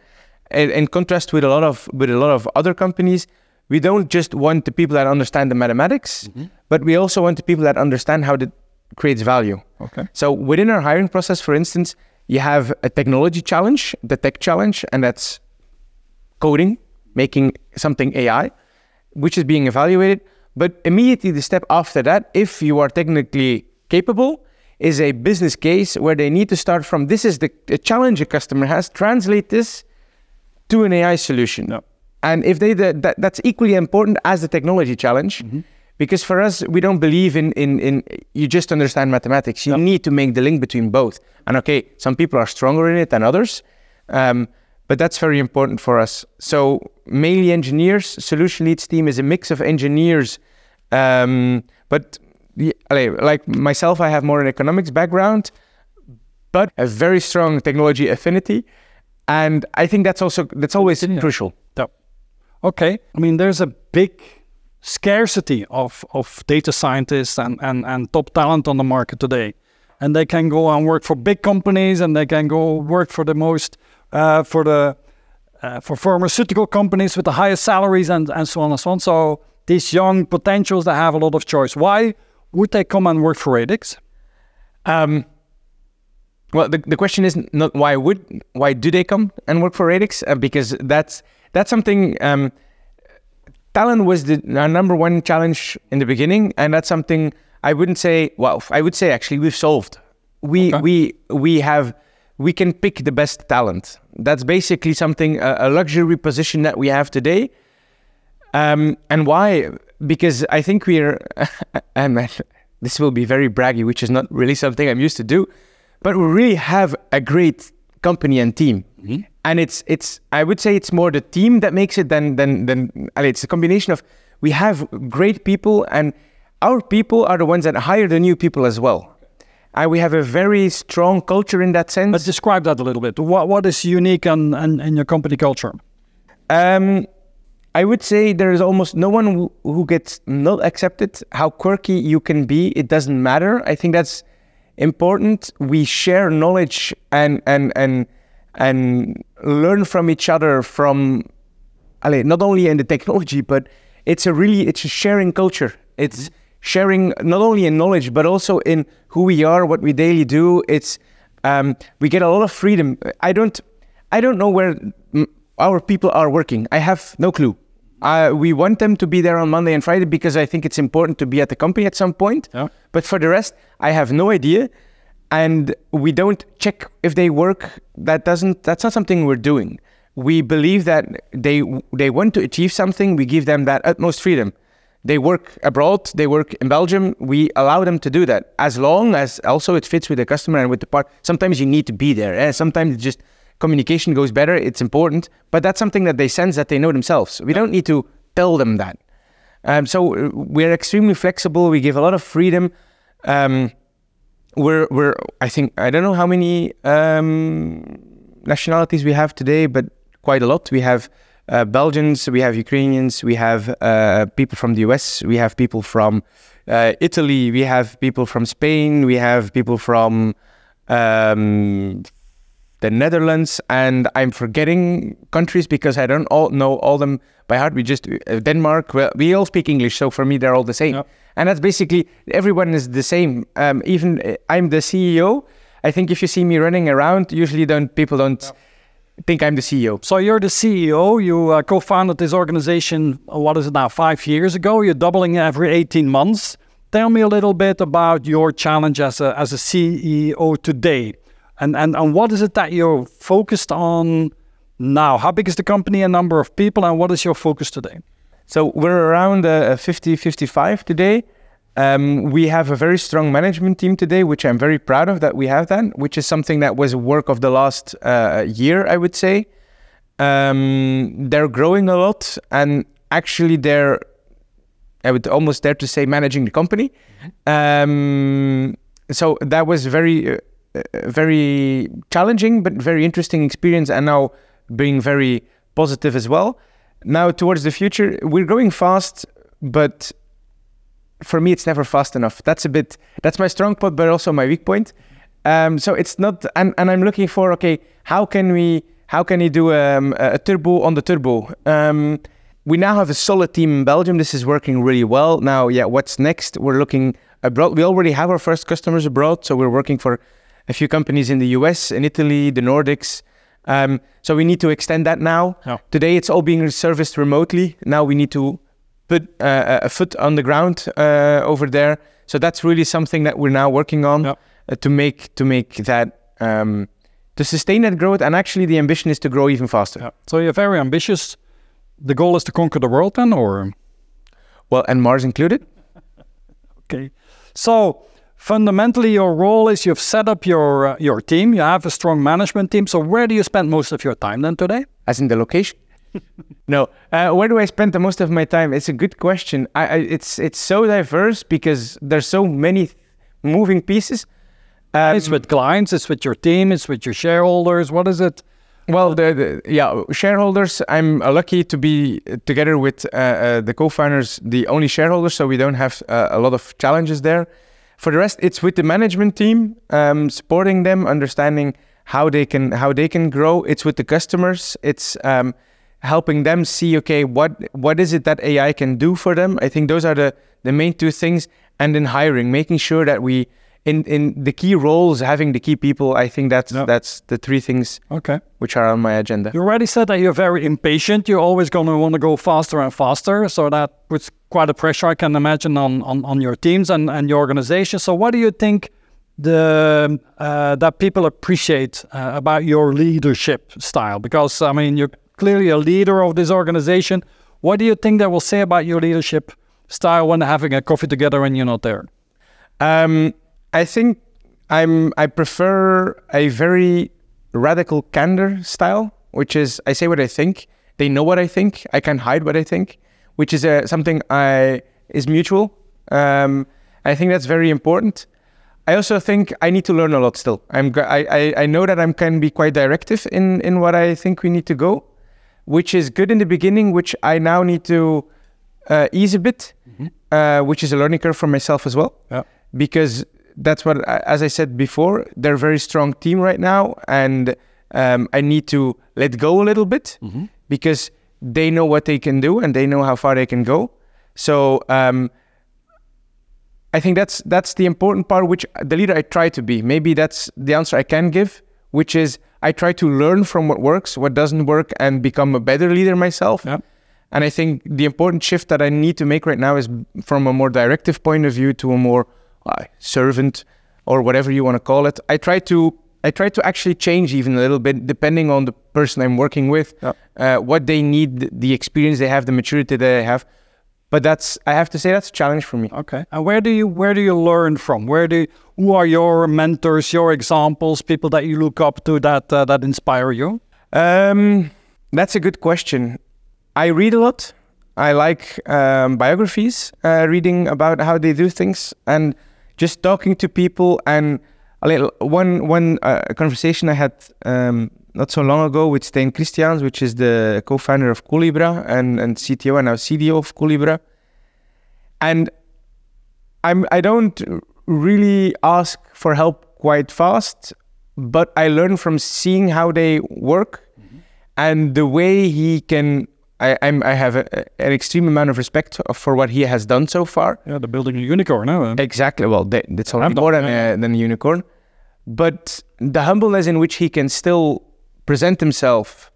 In, in contrast with a lot of with a lot of other companies, we don't just want the people that understand the mathematics, but we also want the people that understand how it creates value. Okay. So within our hiring process, for instance, you have a technology challenge, the tech challenge, and that's coding, making something AI, which is being evaluated. But immediately the step after that, if you are technically capable, is a business case where they need to start from this is the, the challenge a customer has, translate this to an AI solution. Yeah. And if they that, that that's equally important as the technology challenge, mm-hmm. Because for us we don't believe in in in you just understand mathematics. You need to make the link between both. And okay, some people are stronger in it than others, um, but that's very important for us. So mainly engineers. Solution leads team is a mix of engineers, um, but like myself, I have more an economics background, but a very strong technology affinity. And I think that's also that's always Yeah. crucial. Yeah. Okay. I mean, there's a big scarcity of, of data scientists and, and, and top talent on the market today. And they can go and work for big companies and they can go work for the most, uh, for the, uh, for pharmaceutical companies with the highest salaries and, and so on and so on. So these young potentials that have a lot of choice, why would they come and work for Radix? Um, well, the, the question is not why would why do they come and work for Radix? Uh, because that's that's something. Um, talent was the our number one challenge in the beginning, and that's something I wouldn't say. Well, I would say actually we've solved. We Okay. we we have we can pick the best talent. That's basically something a, a luxury position that we have today. Um, and why? Because I think we're, and this will be very braggy, which is not really something I'm used to do, but we really have a great company and team. And it's it's I would say it's more the team that makes it than than than it's a combination of we have great people and our people are the ones that hire the new people as well. And we have a very strong culture in that sense. Let's describe that a little bit. What, what is unique in, in, in your company culture? Um, I would say there is almost no one who, who gets not accepted. How quirky you can be, it doesn't matter. I think that's important. We share knowledge and and and and learn from each other. From not only in the technology, but it's a really it's a sharing culture. It's sharing not only in knowledge but also in who we are, what we daily do. It's um, we get a lot of freedom. I don't I don't know where our people are working. I have no clue. Uh, we want them to be there on Monday and Friday because I think it's important to be at the company at some point. Yeah. But for the rest, I have no idea, and we don't check if they work. That doesn't. That's not something we're doing. We believe that they they want to achieve something. We give them that utmost freedom. They work abroad. They work in Belgium. We allow them to do that as long as also it fits with the customer and with the part. Sometimes you need to be there. eh? Sometimes it's just communication goes better. It's important, but that's something that they sense that they know themselves. We don't need to tell them that. Um, so uh, we're extremely flexible. We give a lot of freedom. Um, we're we're I think I don't know how many um, nationalities we have today, but quite a lot. We have uh, Belgians, we have Ukrainians, we have uh, people from the US, we have people from uh, Italy, we have people from Spain, we have people from um, the Netherlands, and I'm forgetting countries because I don't all know all them by heart. We just uh, Denmark. Well, we all speak English, so for me they're all the same. Yeah. And that's basically everyone is the same. Um, even uh, I'm the CEO. I think if you see me running around, usually don't people don't think I'm the CEO. So you're the CEO. You uh, co-founded this organization. uh, What is it now? Five years ago. You're doubling every 18 months. Tell me a little bit about your challenge as a as a CEO today, and and and what is it that you're focused on now? How big is the company and number of people, and what is your focus today? So we're around uh, 50, 55 today. Um, we have a very strong management team today, which I'm very proud of that we have that, which is something that was work of the last uh, year, I would say. Um, they're growing a lot, and actually, they're, I would almost dare to say, managing the company. Um, so that was very, uh, very challenging, but very interesting experience, and now being very positive as well. Now, towards the future, we're growing fast, but for me, it's never fast enough. That's a bit that's my strong point, but also my weak point. Um, so it's not, and, and I'm looking for okay, how can we how can we do um, a turbo on the turbo? Um, we now have a solid team in Belgium. This is working really well. Now, yeah, what's next? We're looking abroad. We already have our first customers abroad, so we're working for a few companies in the US, in Italy, the Nordics. Um, so we need to extend that now. Yeah. Today, it's all being serviced remotely. Now we need to put uh, a foot on the ground uh, over there. So that's really something that we're now working on Yeah. uh, to make to make that um, to sustain that growth. And actually, the ambition is to grow even faster. Yeah. So you're very ambitious. The goal is to conquer the world, then, or Well, and Mars included. okay. So fundamentally, your role is you've set up your uh, your team. You have a strong management team. So where do you spend most of your time then today? as in the location. no, uh, where do I spend the most of my time? It's a good question. I, I it's it's so diverse because there's so many moving pieces. Um, It's with clients. It's with your team. It's with your shareholders. What is it? well, the, the yeah shareholders. I'm uh, lucky to be uh, together with uh, uh, the co-founders, the only shareholders, so we don't have uh, a lot of challenges there. For the rest, it's with the management team, um, supporting them, understanding how they can how they can grow. It's with the customers. It's um, helping them see okay what what is it that AI can do for them. I think those are the the main two things, and then hiring, making sure that we in in the key roles, having the key people. I think that's Yeah. that's the three things Okay. which are on my agenda. You already said that you're very impatient. You're always going to want to go faster and faster. So that puts quite a pressure, I can imagine, on, on, on your teams and, and your organization. So what do you think the uh, that people appreciate uh, about your leadership style? Because I mean, you're clearly a leader of this organization. What do you think they will say about your leadership style when having a coffee together and you're not there? Um, I think I'm I prefer a very radical candor style, which is I say what I think. They know what I think. I can hide what I think, which is uh, something I is mutual. Um, I think that's very important. I also think I need to learn a lot still. I'm I, I, know that I can be quite directive in in what I think we need to go, which is good in the beginning, which I now need to uh, ease a bit, uh, which is a learning curve for myself as well Yeah. because that's what, as I said before, they're a very strong team right now, and um, I need to let go a little bit because they know what they can do and they know how far they can go. So um, I think that's that's the important part, which the leader I try to be. Maybe that's the answer I can give, which is I try to learn from what works, what doesn't work, and become a better leader myself. Yeah. And I think the important shift that I need to make right now is from a more directive point of view to a more servant or whatever you want to call it. I try to I try to actually change even a little bit depending on the person I'm working with, Yeah. uh, what they need, the experience they have, the maturity that they have. But that's I have to say that's a challenge for me. Okay. And where do you where do you learn from? Where do who are your mentors, your examples, people that you look up to that uh, that inspire you? Um, that's a good question. I read a lot. I like um, biographies, uh, reading about how they do things, and just talking to people. And a little one one uh, conversation I had um, not so long ago with Stijn Christiaens, which is the co-founder of Collibra and, and CTO and now CDO of Collibra. And I'm I don't really ask for help quite fast, but I learn from seeing how they work and the way he can. I, I'm I have a, an extreme amount of respect for what he has done so far. Yeah, the building a unicorn. No? Eh? Exactly. Well, that, that's already more than, a, than a unicorn. But the humbleness in which he can still present himself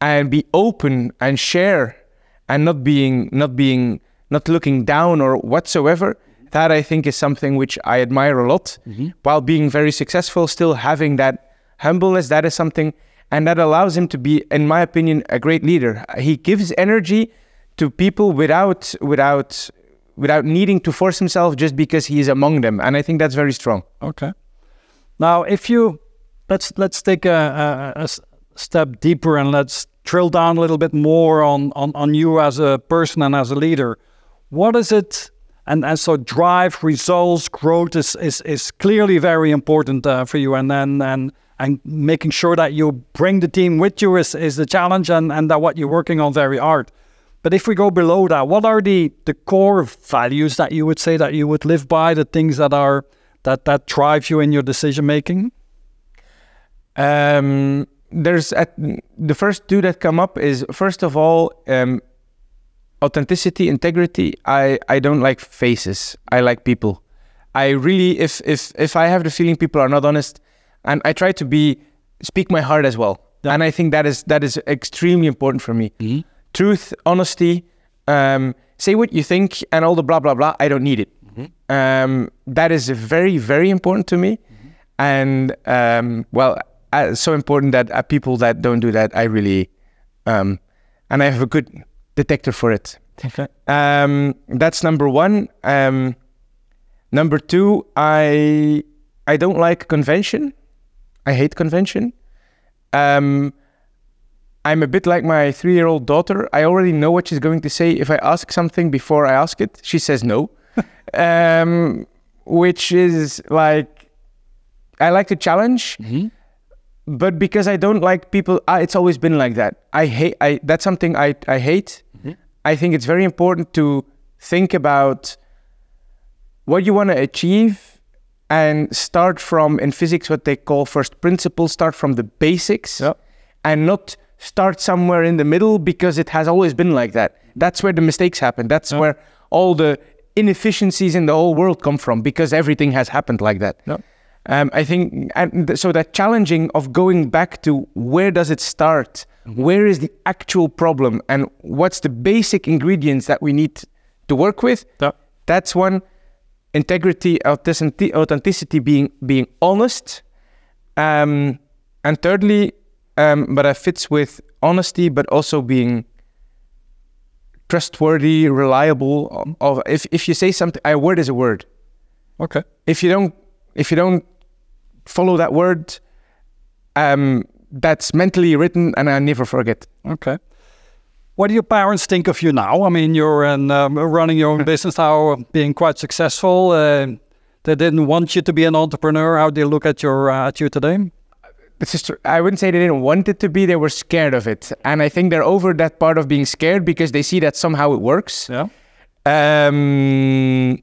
and be open and share and not being not being not looking down or whatsoever that i think is something which i admire a lot mm-hmm. while being very successful still having that humbleness that is something and that allows him to be in my opinion a great leader he gives energy to people without without without needing to force himself just because he is among them and i think that's very strong Okay. Now, if you let's let's take a step deeper and let's drill down a little bit more on, on on you as a person and as a leader. What is it? And and so drive, results, growth is is, is clearly very important uh, for you. And then and and making sure that you bring the team with you is, is the challenge, and and that what you're working on very hard. But if we go below that, what are the the core values that you would say that you would live by? The things that are that that drive you in your decision making? Um, there's at, the first two that come up is first of all um, authenticity, integrity. I I don't like faces. I like people. I really if if if I have the feeling people are not honest, and I try to be speak my heart as well. Yeah. And I think that is that is extremely important for me. Truth, honesty, um, say what you think, and all the blah blah blah. I don't need it. Um, that is very very important to me, and um, well, uh, so important that uh, people that don't do that, I really, um, and I have a good detector for it. Okay. Um, that's number one. Um, number two, I I don't like convention. I hate convention. Um, I'm a bit like my three-year-old daughter. I already know what she's going to say if I ask something before I ask it. She says no, um, which is like I like to challenge but because I don't like people, uh, it's always been like that. I hate. I that's something I I hate. I think it's very important to think about what you want to achieve and start from in physics what they call first principles. Start from the basics, Yeah. and not start somewhere in the middle because it has always been like that. That's where the mistakes happen. That's Yeah. where all the inefficiencies in the whole world come from because everything has happened like that. Yeah. Um, I think, and th- so that challenging of going back to where does it start? Where is the actual problem? And what's the basic ingredients that we need to work with? That's one. Integrity, authenticity, authenticity being being honest. Um, and thirdly, um, but that fits with honesty, but also being trustworthy, reliable. Of, of if if you say something, a word is a word Okay. if you don't if you don't follow that word um that's mentally written and i never forget Okay. What do your parents think of you now? I mean, you're in, um, running your own business now, being quite successful. Uh, they didn't want you to be an entrepreneur. How do they look at your uh, at you today? it's just i wouldn't say they didn't want it to be they were scared of it and i think they're over that part of being scared because they see that somehow it works Yeah. um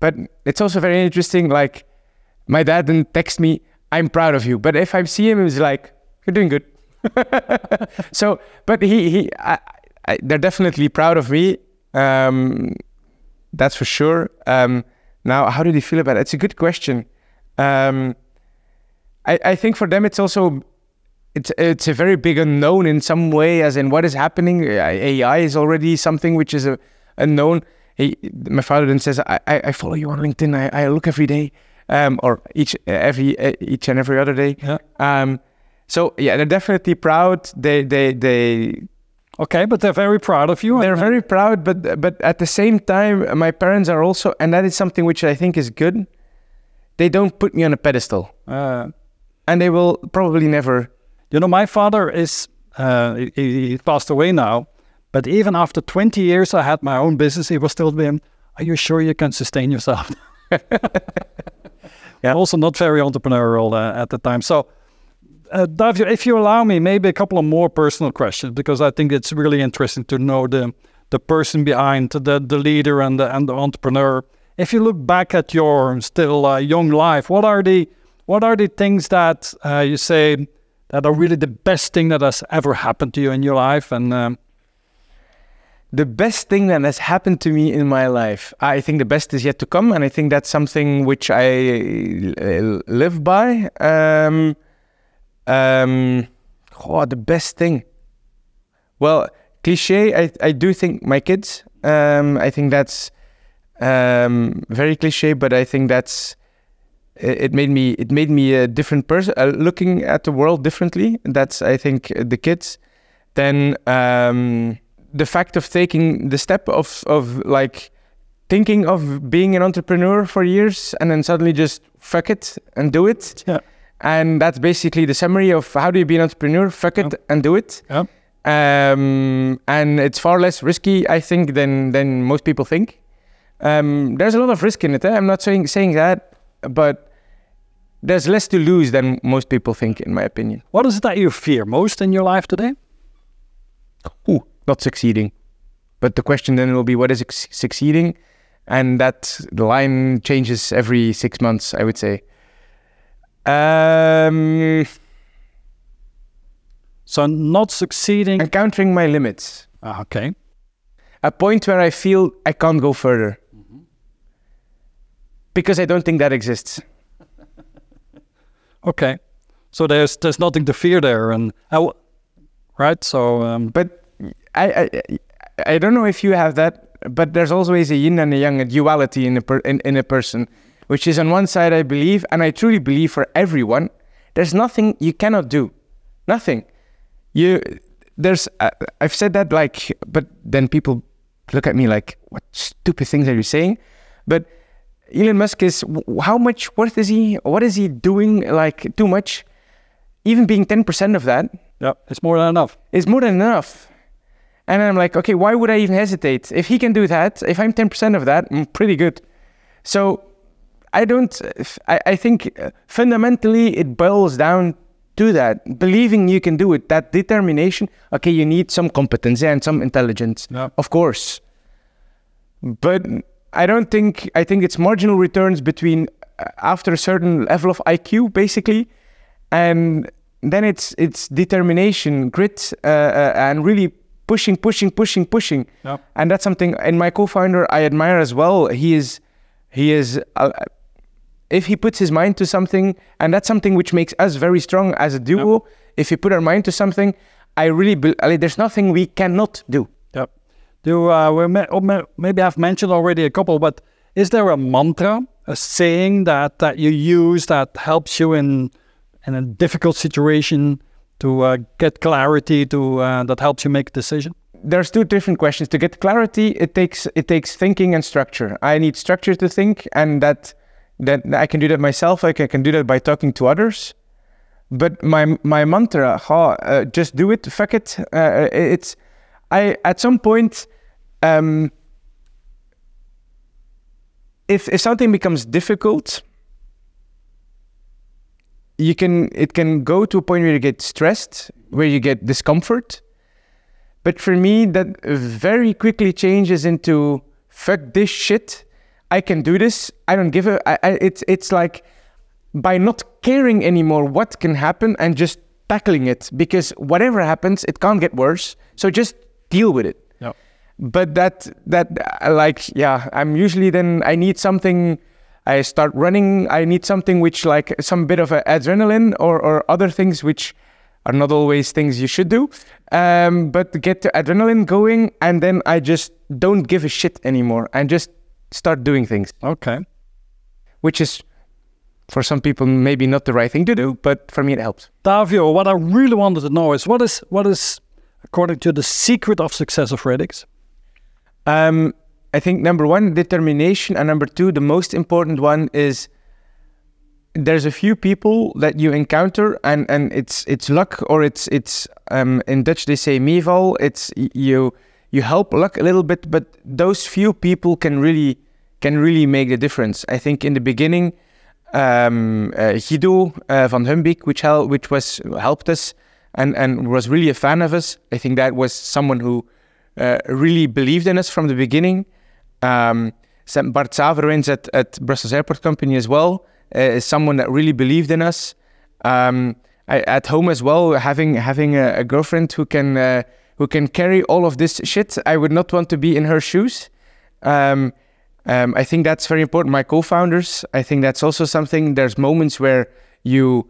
but it's also very interesting like my dad didn't text me i'm proud of you but if i see him he's like you're doing good so but he he I, I, they're definitely proud of me um that's for sure. Um now how do they feel about it? It's a good question. Um i i think for them it's also it's it's a very big unknown in some way as in what is happening. Ai is already something which is a unknown. He, my father then says I, I follow you on linkedin. I, I look every day um or each every each and every other day. Yeah. um so yeah they're definitely proud they they they Okay, but they're very proud of you. they're very proud but but at the same time my parents are also and that is something which i think is good they don't put me on a pedestal Uh, and they will probably never you know, my father is uh, he, he passed away now, but even after 20 years, I had my own business. He was still being, "Are you sure you can sustain yourself?" Yeah. Also, not very entrepreneurial uh, at the time. So, uh, Davio, if you allow me, maybe a couple of more personal questions because I think it's really interesting to know the the person behind the the leader and the and the entrepreneur. If you look back at your still uh, young life, what are the what are the things that uh, you say that are really the best thing that has ever happened to you in your life? And um, the best thing that has happened to me in my life i think the best is yet to come and i think that's something which i uh, live by um um oh, the best thing. Well cliche i i do think my kids um i think that's um very cliche but i think that's it made me it made me a different person uh, looking at the world differently. That's i think the kids. Then um the fact of taking the step of of like thinking of being an entrepreneur for years and then suddenly just fuck it and do it. Yeah, and that's basically the summary of how do you be an entrepreneur fuck it and do it yeah, um, and it's far less risky, I think, than than most people think. Um, there's a lot of risk in it. Eh? I'm not saying saying that, but there's less to lose than most people think, in my opinion. what is it that you fear most in your life today? Ooh, not succeeding. But the question then will be, what is succeeding? And that the line changes every six months, I would say. Um, So not succeeding. encountering my limits. Ah, okay. a point where I feel I can't go further. Because I don't think that exists. Okay. So there's there's nothing to fear there, and w- right. So um, But I, I I don't know if you have that, but there's always a yin and a yang, a duality in a per, in, in a person, which is on one side I believe, and I truly believe for everyone, there's nothing you cannot do, nothing. You there's uh, I've said that like, but then people look at me like, what stupid things are you saying? But Elon Musk is how much? worth is he? What is he doing? Like too much? Even being ten percent of that yeah, it's more than enough. It's more than enough. And I'm like, okay, why would I even hesitate? If he can do that, if I'm 10% of that, I'm pretty good. So I don't, I, I think uh, fundamentally it boils down to that. Believing you can do it, that determination. Okay, you need some competence and some intelligence, Yeah. of course. But I don't think, I think it's marginal returns between uh, after a certain level of IQ, basically, and then it's it's determination, grit, uh, uh, and really pushing, pushing, pushing, pushing. Yeah. And that's something. And my co-founder, I admire as well. He is, he is. Uh, if he puts his mind to something, and that's something which makes us very strong as a duo. If we put our mind to something, I really, be, I mean, there's nothing we cannot do. Yep. Do uh, we may, or may- maybe I've mentioned already a couple, but is there a mantra, a saying that that you use that helps you in in a difficult situation to uh, get clarity, to uh, that helps you make a decision? there's two different questions to get clarity it takes it takes thinking and structure i need structure to think and that that i can do that myself like i can do that by talking to others but my my mantra huh, uh, just do it fuck it uh, it's i at some point um if if something becomes difficult you can it can go to a point where you get stressed where you get discomfort but for me, that very quickly changes into fuck this shit. I can do this. I don't give a. I, I, it's it's like by not caring anymore what can happen and just tackling it because whatever happens, it can't get worse. So just deal with it. Yeah. But that that uh, like yeah, I'm usually then I need something. I start running. I need something which like some bit of a adrenaline or or other things which are not always things you should do. Um, but get the adrenaline going, and then I just don't give a shit anymore and just start doing things, Okay. which is for some people maybe not the right thing to do, but for me it helps. Davio, what I really wanted to know is what is what is according to the secret of success of Radix? Um, I think number one, determination, and number two, the most important one is there's a few people that you encounter, and and it's it's luck or it's it's um, in Dutch they say meeval. It's you you help luck a little bit, but those few people can really can really make the difference. I think in the beginning, um, uh, uh, van Humbeek, which hel- which was helped us and and was really a fan of us. I think that was someone who uh, really believed in us from the beginning. Um, Bart Saverwins at, at Brussels Airport Company as well uh, is someone that really believed in us. Um, I, at home as well, having having a, a girlfriend who can uh, who can carry all of this shit. I would not want to be in her shoes. Um, um, I think that's very important. My co-founders, I think that's also something. There's moments where you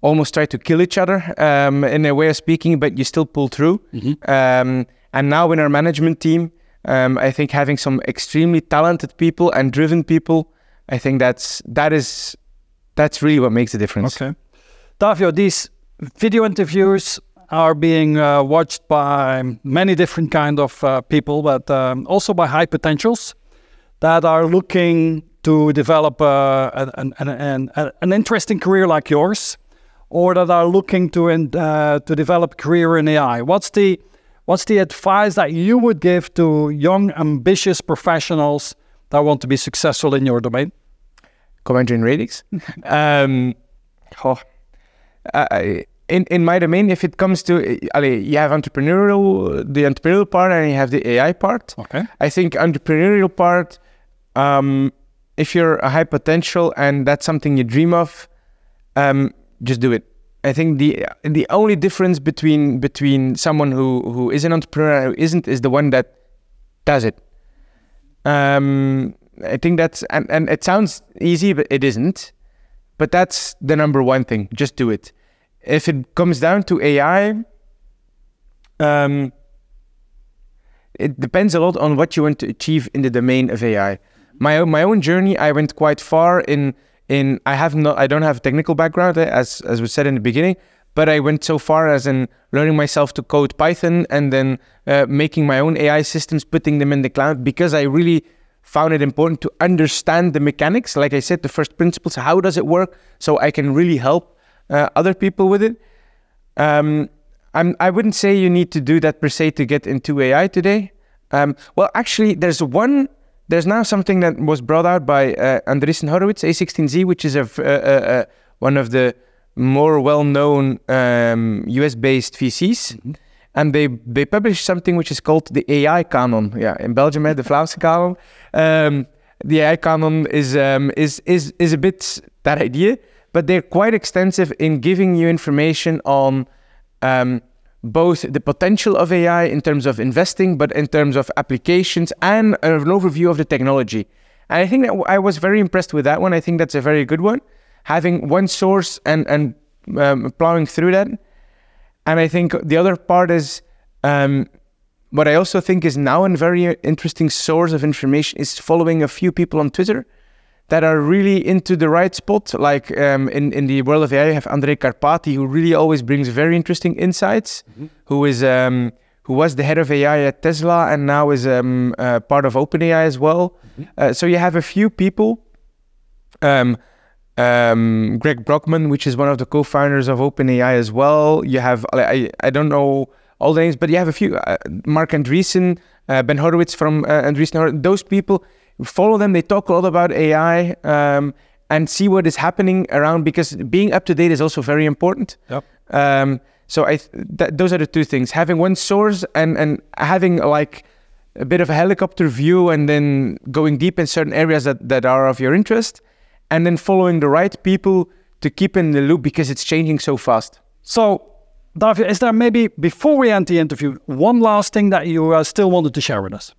almost try to kill each other um, in a way of speaking, but you still pull through. Um, and now in our management team, um, I think having some extremely talented people and driven people, I think that's that is that's really what makes the difference. Okay. Davio, these video interviews are being uh, watched by many different kind of uh, people, but um, also by high potentials that are looking to develop uh, an, an, an, an, interesting career like yours, or that are looking to in, uh, to develop a career in AI. What's the what's the advice that you would give to young, ambitious professionals that want to be successful in your domain? And join um, oh, I, in, in my domain, if it comes to, uh, allee, you have entrepreneurial, the entrepreneurial part, and you have the AI part. Okay. I think entrepreneurial part, um, if you're a high potential and that's something you dream of, um, just do it. I think the the only difference between between someone who who is an entrepreneur and who isn't is the one that does it. Um, I think that's and, and it sounds easy, but it isn't. But that's the number one thing. Just do it. If it comes down to AI, um, it depends a lot on what you want to achieve in the domain of AI. My own, my own journey, I went quite far in in. I have not, I don't have a technical background eh, as as was said in the beginning, but I went so far as in learning myself to code Python and then uh, making my own AI systems, putting them in the cloud because I really found it important to understand the mechanics. Like I said, the first principles. How does it work? So I can really help uh, other people with it. Um, I'm, I wouldn't say you need to do that per se to get into AI today. Um, well, actually, there's one. There's now something that was brought out by uh, Andreessen Horowitz, A16Z, which is a, uh, uh, uh, one of the more well-known um, US-based VCs, mm-hmm. and they they published something which is called the AI canon. Yeah, in Belgium, the Vlaamse canon. Um, the AI canon is um, is is is a bit that idea, but they're quite extensive in giving you information on um, both the potential of AI in terms of investing, but in terms of applications and an overview of the technology. And I think that I was very impressed with that one. I think that's a very good one. Having one source and and um, plowing through that. And I think the other part is um, what I also think is now a very interesting source of information is following a few people on Twitter that are really into the right spot. Like um, in in the world of AI, you have Andrej Karpathy, who really always brings very interesting insights. Mm-hmm. Who is um, who was the head of AI at Tesla and now is um, uh, part of OpenAI as well. Mm-hmm. Uh, so you have a few people. Um, um, Greg Brockman, which is one of the co-founders of OpenAI as well. You have I I don't know all the names, but you have a few. Uh, Marc Andreessen, uh, Ben Horowitz from uh, Andreessen. Those people follow them. They talk a lot about AI um, and see what is happening around because being up to date is also very important. Yep. Um, so I th- th- those are the two things: having one source and and having like a bit of a helicopter view, and then going deep in certain areas that that are of your interest, and then following the right people to keep in the loop because it's changing so fast. So. Davio, is there maybe before we end the interview one last thing that you uh, still wanted to share with us?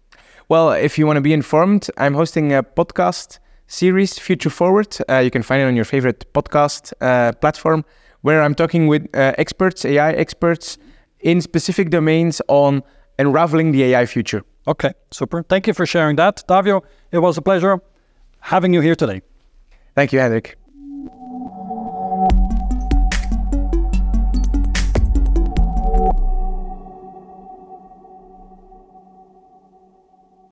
Well, if you want to be informed, I'm hosting a podcast series, Future Forward. Uh, you can find it on your favorite podcast uh, platform, where I'm talking with uh, experts, AI experts, in specific domains on unraveling the AI future. Okay, super. Thank you for sharing that. Davio, it was a pleasure having you here today. Thank you, Hendrik.